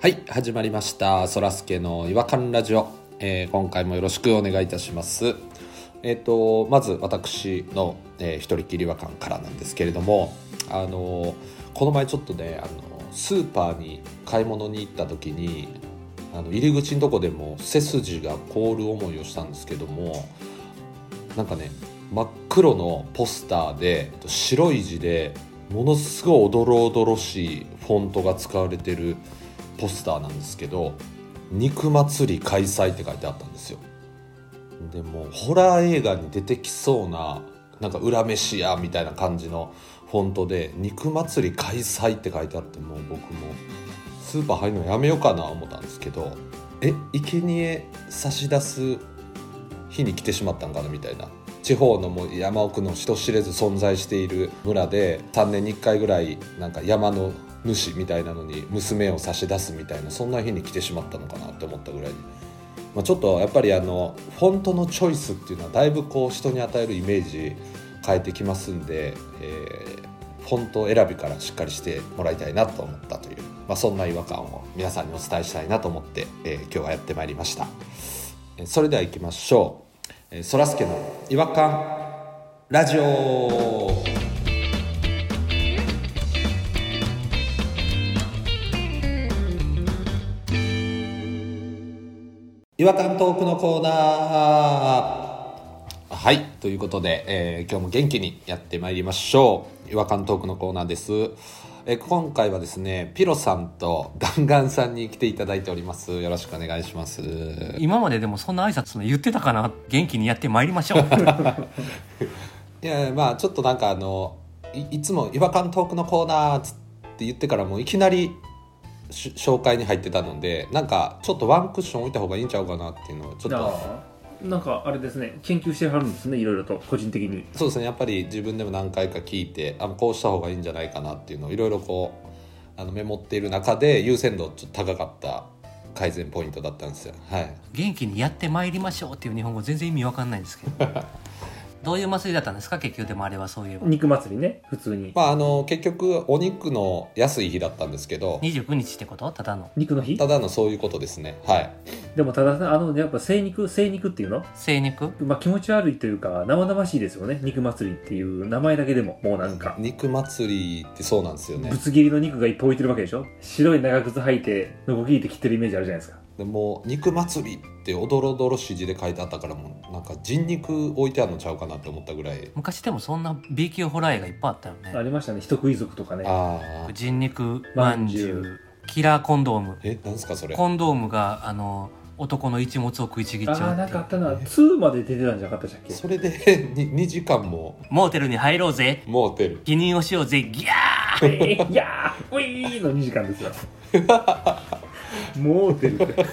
はい始まりました。そらすけの違和感ラジオ、えー今回もよろしくお願いいたします。えっ、とまず私の、えー一人きり違和感からなんですけれどもあのこの前ちょっとねあのスーパーに買い物に行った時にあの入り口のとこでも背筋が凍る思いをしたんですけどもなんかね真っ黒のポスターで白い字でものすごいおどろおどろしいフォントが使われてるポスターなんですけど「肉祭り開催」って書いてあったんですよ。でもホラー映画に出てきそうななんか裏飯屋みたいな感じのフォントで「肉祭り開催」って書いてあってもう僕もスーパー入るのやめようかな思ったんですけどえ生贄差し出す日に来てしまったんかなみたいな。地方のもう山奥の人知れず存在している村で3年に1回ぐらいなんか山の主みたいなのに娘を差し出すみたいなそんな日に来てしまったのかなって思ったぐらいに、まあ、ちょっとやっぱりあのフォントのチョイスっていうのはだいぶこう人に与えるイメージ変えてきますんで、えーフォント選びからしっかりしてもらいたいなと思ったという、まあ、そんな違和感を皆さんにお伝えしたいなと思って、えー今日はやってまいりました。それでは行きましょう。そらすけの違和感ラジオ。違和感トークのコーナー。はい、ということで、えー今日も元気にやってまいりましょう。違和感トークのコーナーです。えー今回はですね、ピロさんと ガンガンさんに来ていただいております。よろしくお願いします。今まででもそんな挨拶の言ってたかな？元気にやってまいりましょう いやまあちょっとなんかあのいいつも「違和感トークのコーナー」つって言ってからもういきなりし紹介に入ってたのでなんかちょっとワンクッション置いた方がいいんちゃうかなっていうのをちょっと。なんかあれですね。研究してはるんですねいろいろと。個人的に。そうですね。やっぱり自分でも何回か聞いてあこうした方がいいんじゃないかなっていうのをいろいろこうあのメモっている中で優先度ちょっと高かった改善ポイントだったんですよ。はい。元気にやってまいりましょうっていう日本語全然意味わかんないんですけど どういう祭りだったんですか？結局でもあれはそういえば。肉祭りね普通に。まああの結局お肉の安い日だったんですけど。29日ってこと？ただの。肉の日？ただのそういうことですね。はい。でもたださあのやっぱ精肉精肉っていうの？精肉？まあ気持ち悪いというか生々しいですよね。肉祭りっていう名前だけでももうなんか。肉祭りってそうなんですよね。ぶつ切りの肉がいっぱい置いてるわけでしょ？白い長靴履いてのこぎりって切ってるイメージあるじゃないですかでもう肉祭りっておどろおどろしい字で書いてあったからもうなんか人肉置いてあるのちゃうかなって思ったぐらい。昔でもそんな B 級ホラー映画いっぱいあったよね。ありましたね。人食い族とかね。ああ人肉まんじゅう。キラーコンドーム。えなんすかそれ？コンドームがあの男の一物を食いちぎっちああゃうっていう。なんかあったな。2まで出てたんじゃなかったでしたっけ？それで に 2, 時間も。モーテルに入ろうぜ。モーテル。記入をしようぜ。ギャー。え ーいやーウィーの2時間ですよ モーテル。って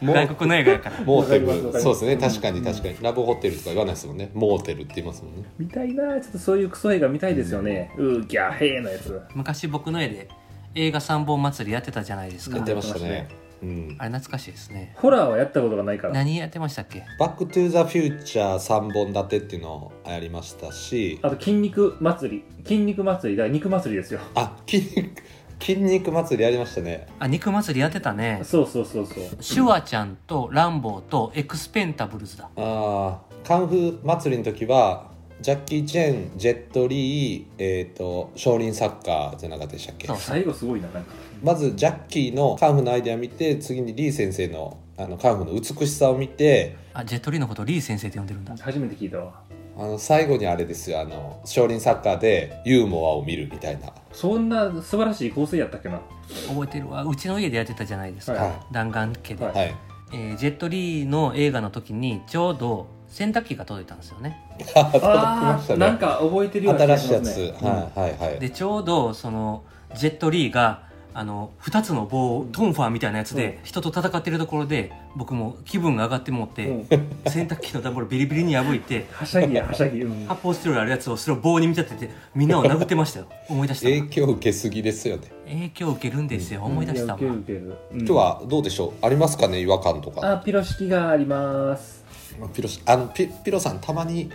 モー外国の映画やから。モーテル。そうですね。確かに確かに。ラブホテルとか言わないですもんね。モーテルって言いますもんねみたいなちょっとそういうクソ映画みたいですよね。うーギャーヘーのやつ。昔僕の家で映画三本祭りやってたじゃないですか。やってましたね。うん。あれ懐かしいですね。ホラーはやったことがないから。何やってましたっけ？バックトゥーザフューチャー3本立てっていうのをやりましたし。あと筋肉祭り。筋肉祭りだ筋肉祭りですよ。あ筋肉筋肉祭りやりましたね。筋肉祭りやってたね。そうそうそうそう。シュワちゃんとランボーとエクスペンタブルズだ。ああカンフー祭りの時はジャッキー・チェン、ジェット・リー、えー、と少林サッカーじゃなかったでしたっけ？そう。最後すごいななんか。まずジャッキーのカンフーのアイデア見て次にリー先生のあのカンフーの美しさを見てあジェットリーのことをリー先生って呼んでるんだ。初めて聞いたわあの最後にあれですよ。あの少林サッカーでユーモアを見るみたいな。そんな素晴らしい構成やったっけな？覚えてるわ。うちの家でやってたじゃないですか、はい。弾丸家で、はい。はい。えージェットリーの映画の時にちょうど洗濯機が届いたんですよね。あ届きましたあーなんねか覚えてるような気が新しいやつ、しますねはいはいはい。でちょうどそのジェットリーがあの2つの棒をトンファーみたいなやつで人と戦ってるところで僕も気分が上がってもって、うん。洗濯機の段ボールビリビリに破いてはしゃぎやはしゃぎ、うん。発泡スチロールあるやつをそれを棒に見立ててみんなを殴ってましたよ。思い出した影響受けすぎですよね。影響を受けるんですよ。思い出した今日はどうでしょう？ありますかね違和感とか。あピロ式があります。ピロシあのピピロさんたまに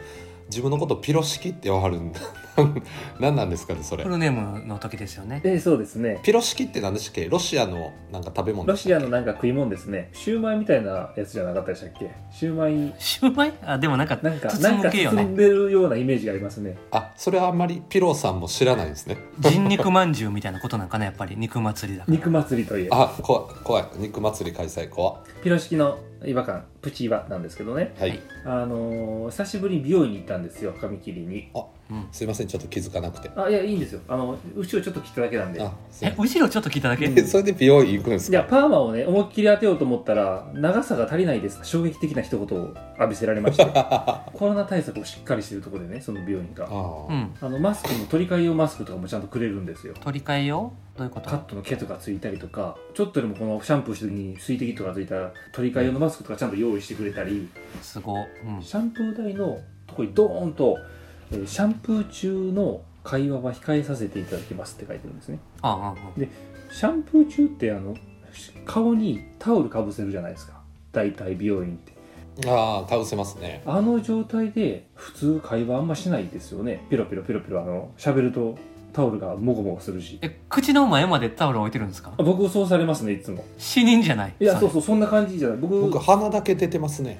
自分のことピロ式って言わはるんだ 何なんですかねそれ。フルネームの時ですよね。えーそうですね。ピロシキって何でしたっけ？ロシアのなんか食べ物ロシアのなんか食い物ですね。シューマイみたいなやつじゃなかったでしたっけ？シューマイ。シューマイ？あでもなんかなんか包なんかむ系よね。包んでるようなイメージがありますね。あそれはあんまりピロさんも知らないんですね。人肉まんじゅうみたいなことなんかなやっぱり。肉祭りだから。肉祭りといえば。あ怖い怖い。肉祭り開催怖ピロ式の違和感プチ岩なんですけどね。はい。あのー久しぶりに美容院に行ったんですよ髪切りに。うんすいませんちょっと気づかなくて。あいやいいんですよ。あの後ろちょっと切っただけなんで。あすいまえ後ろちょっと聞いただけ、うんせんそれで美容院行くんですいやかパーマをね思いっきり当てようと思ったら長さが足りないです衝撃的な一言を浴びせられました コロナ対策をしっかりしてるところでねその美容院が。ああ、うん。あのマスクの取り替え用マスクとかもちゃんとくれるんですよ。取り替えようどういうこと？カットの毛とかついたりとかちょっとでもこのシャンプーした時に水滴とかついたら取り替え用のマスクとかちゃんと用意してくれたりすごい、うん、シャンプー台のとこにドーンと、えーシャンプー中の会話は控えさせていただきますって書いてるんですね。ああああ。シャンプー中ってあの顔にタオルかぶせるじゃないですか。大体美容院って。ああかぶせますね。あの状態で普通会話あんましないですよね。ピロピロピロピロあの喋るとタオルがモゴモゴするし。え口の前までタオル置いてるんですか？あ僕そうされますねいつも。死人じゃない？いやれ。そうそうそんな感じじゃない。僕僕鼻だけ出てますね。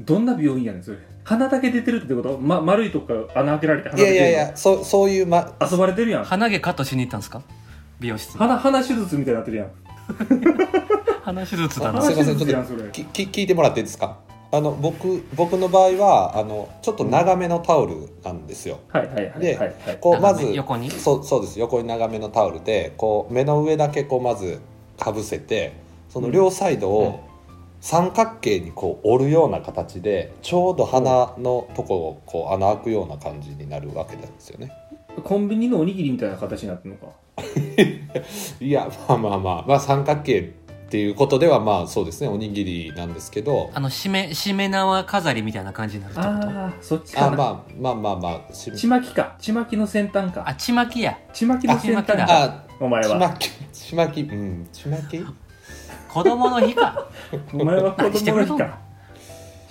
どんな美容院やねんそれ。鼻だけ出てるってこと、ま、丸いとこから穴開けられて鼻いやい出てるやいやそそういうま遊ばれてるやん。鼻毛カットしに行ったんですか？美容室に。鼻鼻手術みたいになってるやん。鼻手術だあなすいませんちょっと鼻手術やんそれ。きき聞いてもらっていいですか？あの僕僕の場合はあのちょっと長めのタオルなんですよ。はいはいはいではいはい。こうまず横に？そうそうです。横に長めのタオルでこう目の上だけこうまずかぶせてその両サイドを三角形にこう折るような形でちょうど鼻のとこをこう穴開くような感じになるわけなんですよね。コンビニのおにぎりみたいな形になってるのか。いやまあまあまあ。まあ三角形っていうことではまあそうですねおにぎりなんですけど。あのしめしめ縄飾りみたいな感じになるってこと？ああそっちか。なあまあまあまあまあしちまきか。ちまきの先端か。あちまきや。ちまきの先端か。あお前は。ちまきちまきうんちまき？子供の日か。お前は子供の日か。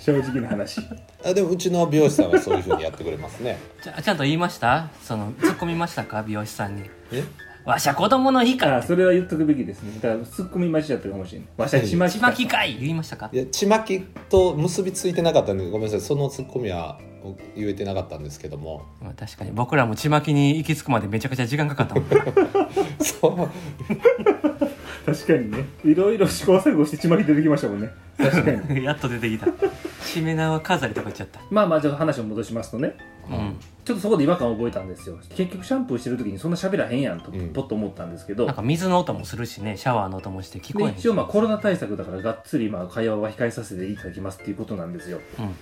正直な話。あでもうちの美容師さんはそういうふうにやってくれますね。ちゃちゃんと言いました？その突っ込みましたか？美容師さんに。え？わしゃ子供の日あか。あそれは言っとくべきですね。だからツッコミ待ちだったかもしれないわしゃちまきちかまきかい。言いましたか？いやちまきと結びついてなかったんでごめんなさい。そのツッコミは言えてなかったんですけども。まあ確かに。僕らもちまきに行き着くまでめちゃくちゃ時間かかったもん。そう。確かにね。いろいろ試行錯誤してちまき出てきましたもんね。確かに。やっと出てきた。しめ縄飾りとか言っちゃった。まあまあちょっと話を戻しますとね。うんちょっとそこで違和感を覚えたんですよ。結局シャンプーしてる時にそんな喋らへんやんとうん。ポッと思ったんですけど、なんか水の音もするしねシャワーの音もして聞こえへん一応まあコロナ対策だからがっつりまあ会話は控えさせていただきますっていうことなんですよ。うん。うん。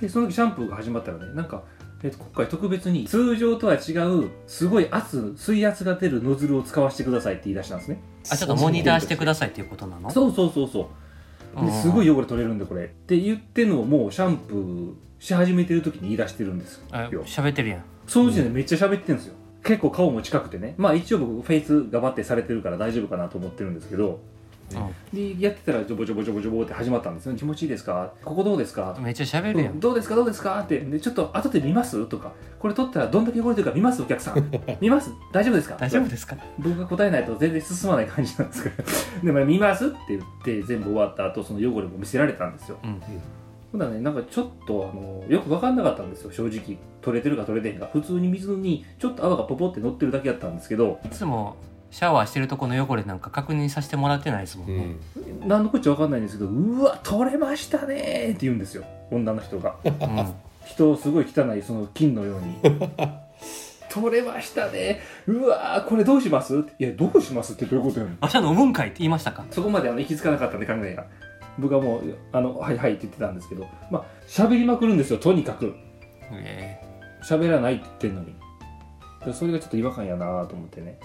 でその時シャンプーが始まったらねなんか、えっと今回特別に通常とは違うすごい圧水圧が出るノズルを使わせてくださいって言い出したんですね。あちょっとモニターしてくださいっていうことなの？そうそうそうそう。ですごい汚れ取れるんでこれ。って言ってんのをもうシャンプーし始めてる時に言い出してるんですあよ喋ってるやん。その時点でめっちゃ喋ってるんですよ。結構顔も近くてね。まあ一応僕フェイスがばってされてるから大丈夫かなと思ってるんですけど。でやってたらジョボジョボジョボジョボって始まったんですよ気持ちいいですか？ここどうですか？うんめっちゃ喋るやうんんどうですかどうですか？って。でちょっと後で見ます？とかこれ撮ったらどんだけ汚れてるか見ますお客さん見ます大丈夫ですか？大丈夫ですか？僕が答えないと全然進まない感じなんですけど。でも見ます？って言って全部終わった後その汚れも見せられたんですよ。うんほんならねなんかちょっとあのよく分かんなかったんですよ正直。取れてるか取れてへんか。普通に水にちょっと泡がポポって乗ってるだけだったんですけど。いつもシャワーしてるとこの汚れなんか確認させてもらってないですもんね、うん。何のこっちゃ分かんないんですけどうわ取れましたねーって言うんですよ。女の人が。うん。人すごい汚いその金のように。取れましたねうわーこれどうします？っていやどうしますってどういうことやねん。あじゃあ飲むんかいって言いましたか？そこまであの行き着かなかったんで考えが僕はもうあのはいはいって言ってたんですけどまあ喋りまくるんですよとにかく。え。喋らないって言ってんのに。でそれがちょっと違和感やなと思ってね。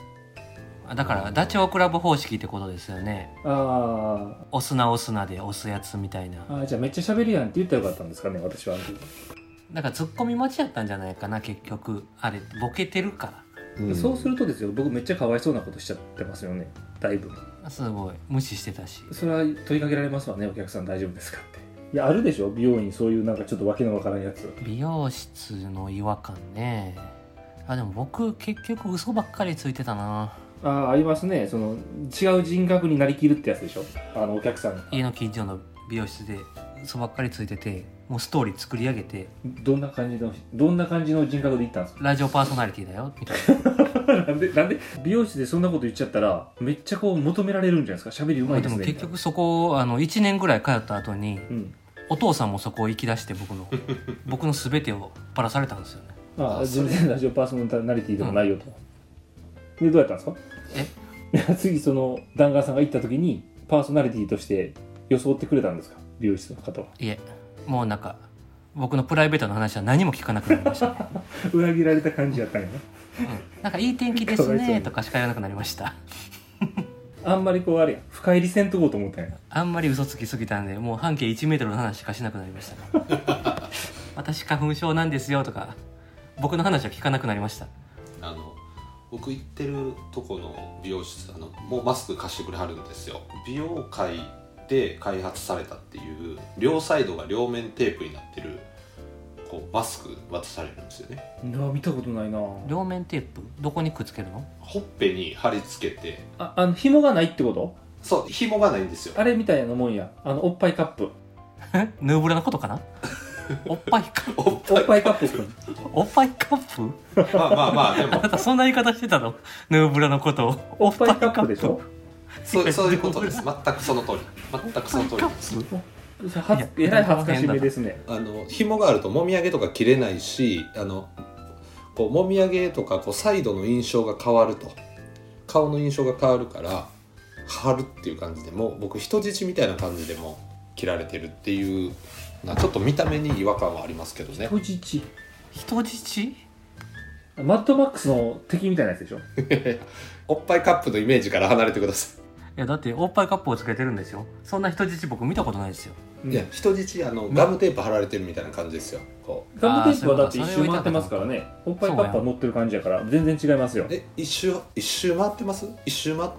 えだからダチョウ倶楽部方式ってことですよね。あ押すな押すなで押すやつみたいな。ーあーじゃあめっちゃ喋るやんって言ったらよかったんですかね私は。だからツッコミ待ちやったんじゃないかな結局。あれボケてるかうんそうするとですよ僕めっちゃかわいそうなことしちゃってますよねだいぶ。らすごい。無視してたし。それは問いかけられますわねお客さん大丈夫ですかって。いやあるでしょ美容院そういうなんかちょっとわけのわからんやつ。美容室の違和感ね。あでも僕結局嘘ばっかりついてたな。ああありますね。その違う人格になりきるってやつでしょ。あのお客さんが。家の近所の美容室で嘘ばっかりついててもうストーリー作り上げて。どんな感じのどんな感じの人格で行ったんですラジオパーソナリティだよみたいか なんでなんで？美容室でそんなこと言っちゃったらめっちゃこう求められるんじゃないですか？喋りうなまいですね。でも結局そこあの1年ぐらい通った後にうん。お父さんもそこを行き出して僕の 僕の全てをばらされたんですよね。ああ全然ラジオパーソナリティでもないよと、でどうやったんですか？え？い や次その弾丸さんが行った時にパーソナリティとして装ってくれたんですか？美容室の方は。いえもうなんか僕のプライベートの話は何も聞かなくなりましたね、裏切られた感じやったんやな。うん、なんかいい天気ですねとかしか言わなくなりました。あんまりこうあれや深入りせんとこうと思ったんや。あんまり嘘つきすぎたんでもう半径1メートルの話しかしなくなりました。ね私花粉症なんですよとか僕の話は聞かなくなりました。あの僕行ってるとこの美容室あのもうマスク貸してくれはるんですよ。美容界で開発されたっていう両サイドが両面テープになってるこうマスク渡されるんですよね。うわ見たことないな。両面テープ？どこにくっつけるの？ほっぺに貼り付けて。ああの紐がないってこと？そう紐がないんですよ。あれみたいなもんや。あのおっぱいカップ。ヌーブラのことかな？おっぱいカップ？おっぱい。カップおっぱいカップ？まあまあまあであもなたそんな言い方してたの？ヌーブラのことを。おっぱいカップでしょ？そうそういうことです。全くその通り。全くその通りですえらい恥ずかしめですね。あの紐があるともみあげとか切れないしあのこうもみあげとかこうサイドの印象が変わると。顔の印象が変わるから貼るっていう感じでもう僕人質みたいな感じでも切られてるっていうなちょっと見た目に違和感はありますけどね。人質？人質？マッドマックスの敵みたいなやつでしょ？おっぱいカップのイメージから離れてくださいやだっておっぱいカップをつけてるんですよ。そんな人質僕見たことないですよい、いや人質あのガムテープ貼られてるみたいな感じですよ。こう。ガムテープはだって一周回ってますからね。おっぱいカップは乗ってる感じやから全然違いますよ。え一周一周回ってます？一周回っ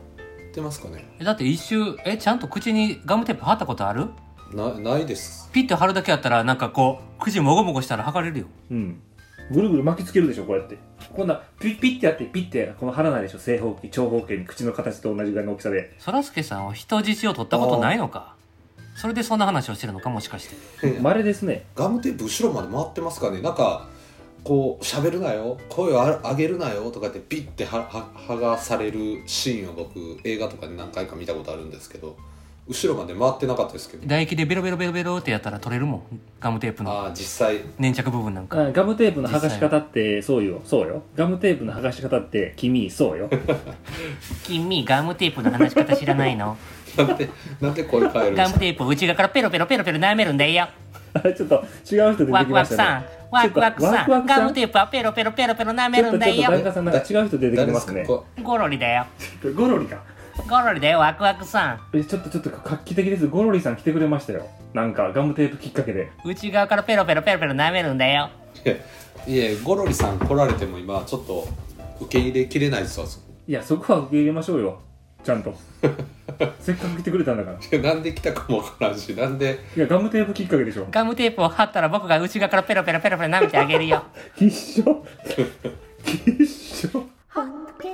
てますかね？えだって一周えちゃんと口にガムテープ貼ったことある？なないです。ピッて貼るだけやったらなんかこう口もごもごしたら剥がれるよ。うん。ぐるぐる巻きつけるでしょこうやって。こんなピッピッてやってピッてこの貼らないでしょ正方形長方形に口の形と同じぐらいの大きさで。そらすけさんは人質を取ったことないのかそれでそんな話をしてるのかもしかして。稀ですね。ガムテープ後ろまで回ってますかね。なんかこう喋るなよ。声をあ上げるなよとかってピッてはは剥がされるシーンを僕映画とかで何回か見たことあるんですけど後ろまで回ってなかったですけど。唾液でベロベロベロベロってやったら取れるもん。ガムテープのああ実際。粘着部分なんか。あガムテープの剥がし方ってそうよ。そうよ。ガムテープの剥がし方って君そうよ。君ガムテープの話し方知らないの？なんでなんで声変えるんですか？ガムテープ内側からペロペロペロペロ舐めるんだよ。あれちょっと違う人出てワクワクさきましたねんワクワクさワクワクさん？んガムテープはペロペロペロペロ舐めちょっとるんだよ。ちょっと誰かさんなんか違う人出てきますすねゴロリだよ。ゴロリか。ゴロリだよワクワクさん。えちょっとちょっと画期的です。ゴロリさん来てくれましたよ。なんかガムテープきっかけで。内側からペロペロペロペロ舐めるんだよ。ういえゴロリさん来られても今ちょっと受け入れきれないですわいやそこは受け入れましょうよちゃんとせっかく来てくれたんだからいいやなんで来たかもわからんしなんでやガムテープきっかけでしょガムテープを貼ったら僕が内側からペロペロペロペロ舐めてあげるよ必勝必勝 Hunky,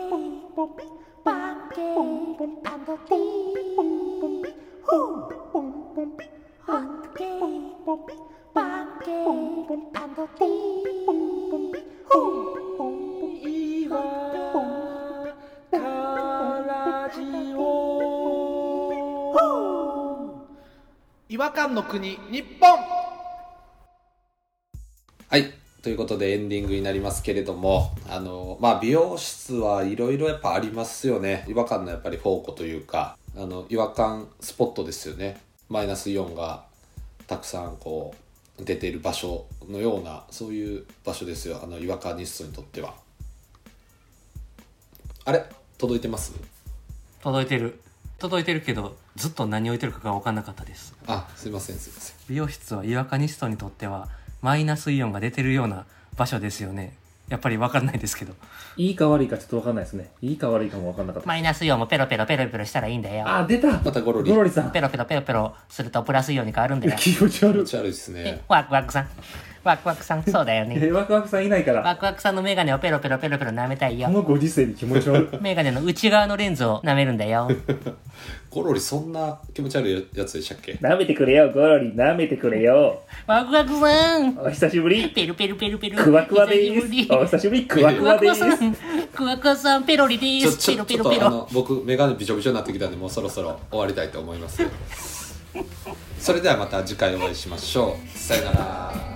違和感の国日本。はい。ということでエンディングになりますけれどもあのまあ美容室はいろいろやっぱありますよね。違和感のやっぱり宝庫というかあの違和感スポットですよね。マイナスイオンがたくさんこう出ている場所のようなそういう場所ですよ。あの違和感ニストにとっては。あれ？届いてます？届いてる。届いてるけどずっと何置いてるかが分かんなかったです。あすいませんすいません。美容室は違和感ニストにとってはマイナスイオンが出てるような場所ですよね。やっぱり分かんないですけど。いいか悪いかちょっと分かんないですね。いいか悪いかも分かんなかった。マイナスイオンもペロペロペロペロしたらいいんだよ。あ出た。またゴロリ。ゴロリさん。ペロペロペロペロするとプラスイオンに変わるんだよ。気持ち悪い。気持ち悪いですえねワクワクさんワクワクさんそうだよね。えワクワクさんいないから。ワクワクさんのメガネをペロペロペロペロ舐めたいよ。このご時世に気持ち悪いメガネの内側のレンズを舐めるんだよ。ゴロリそんな気持ち悪いやつでしたっけ？舐めてくれよゴロリ。舐めてくれよ。ワクワクさん。お久しぶり。ペルペルペルペル。クワクワで久しぶり。ーすお久しぶり。クワククワワでーすクワさん。クワクワさんペロリでちょすちょちょっとあペロペロ。ペロの僕メガネびちょびちょになってきたんでもうそろそろ終わりたいと思いますそれではまた次回お会いしましょう。さよなら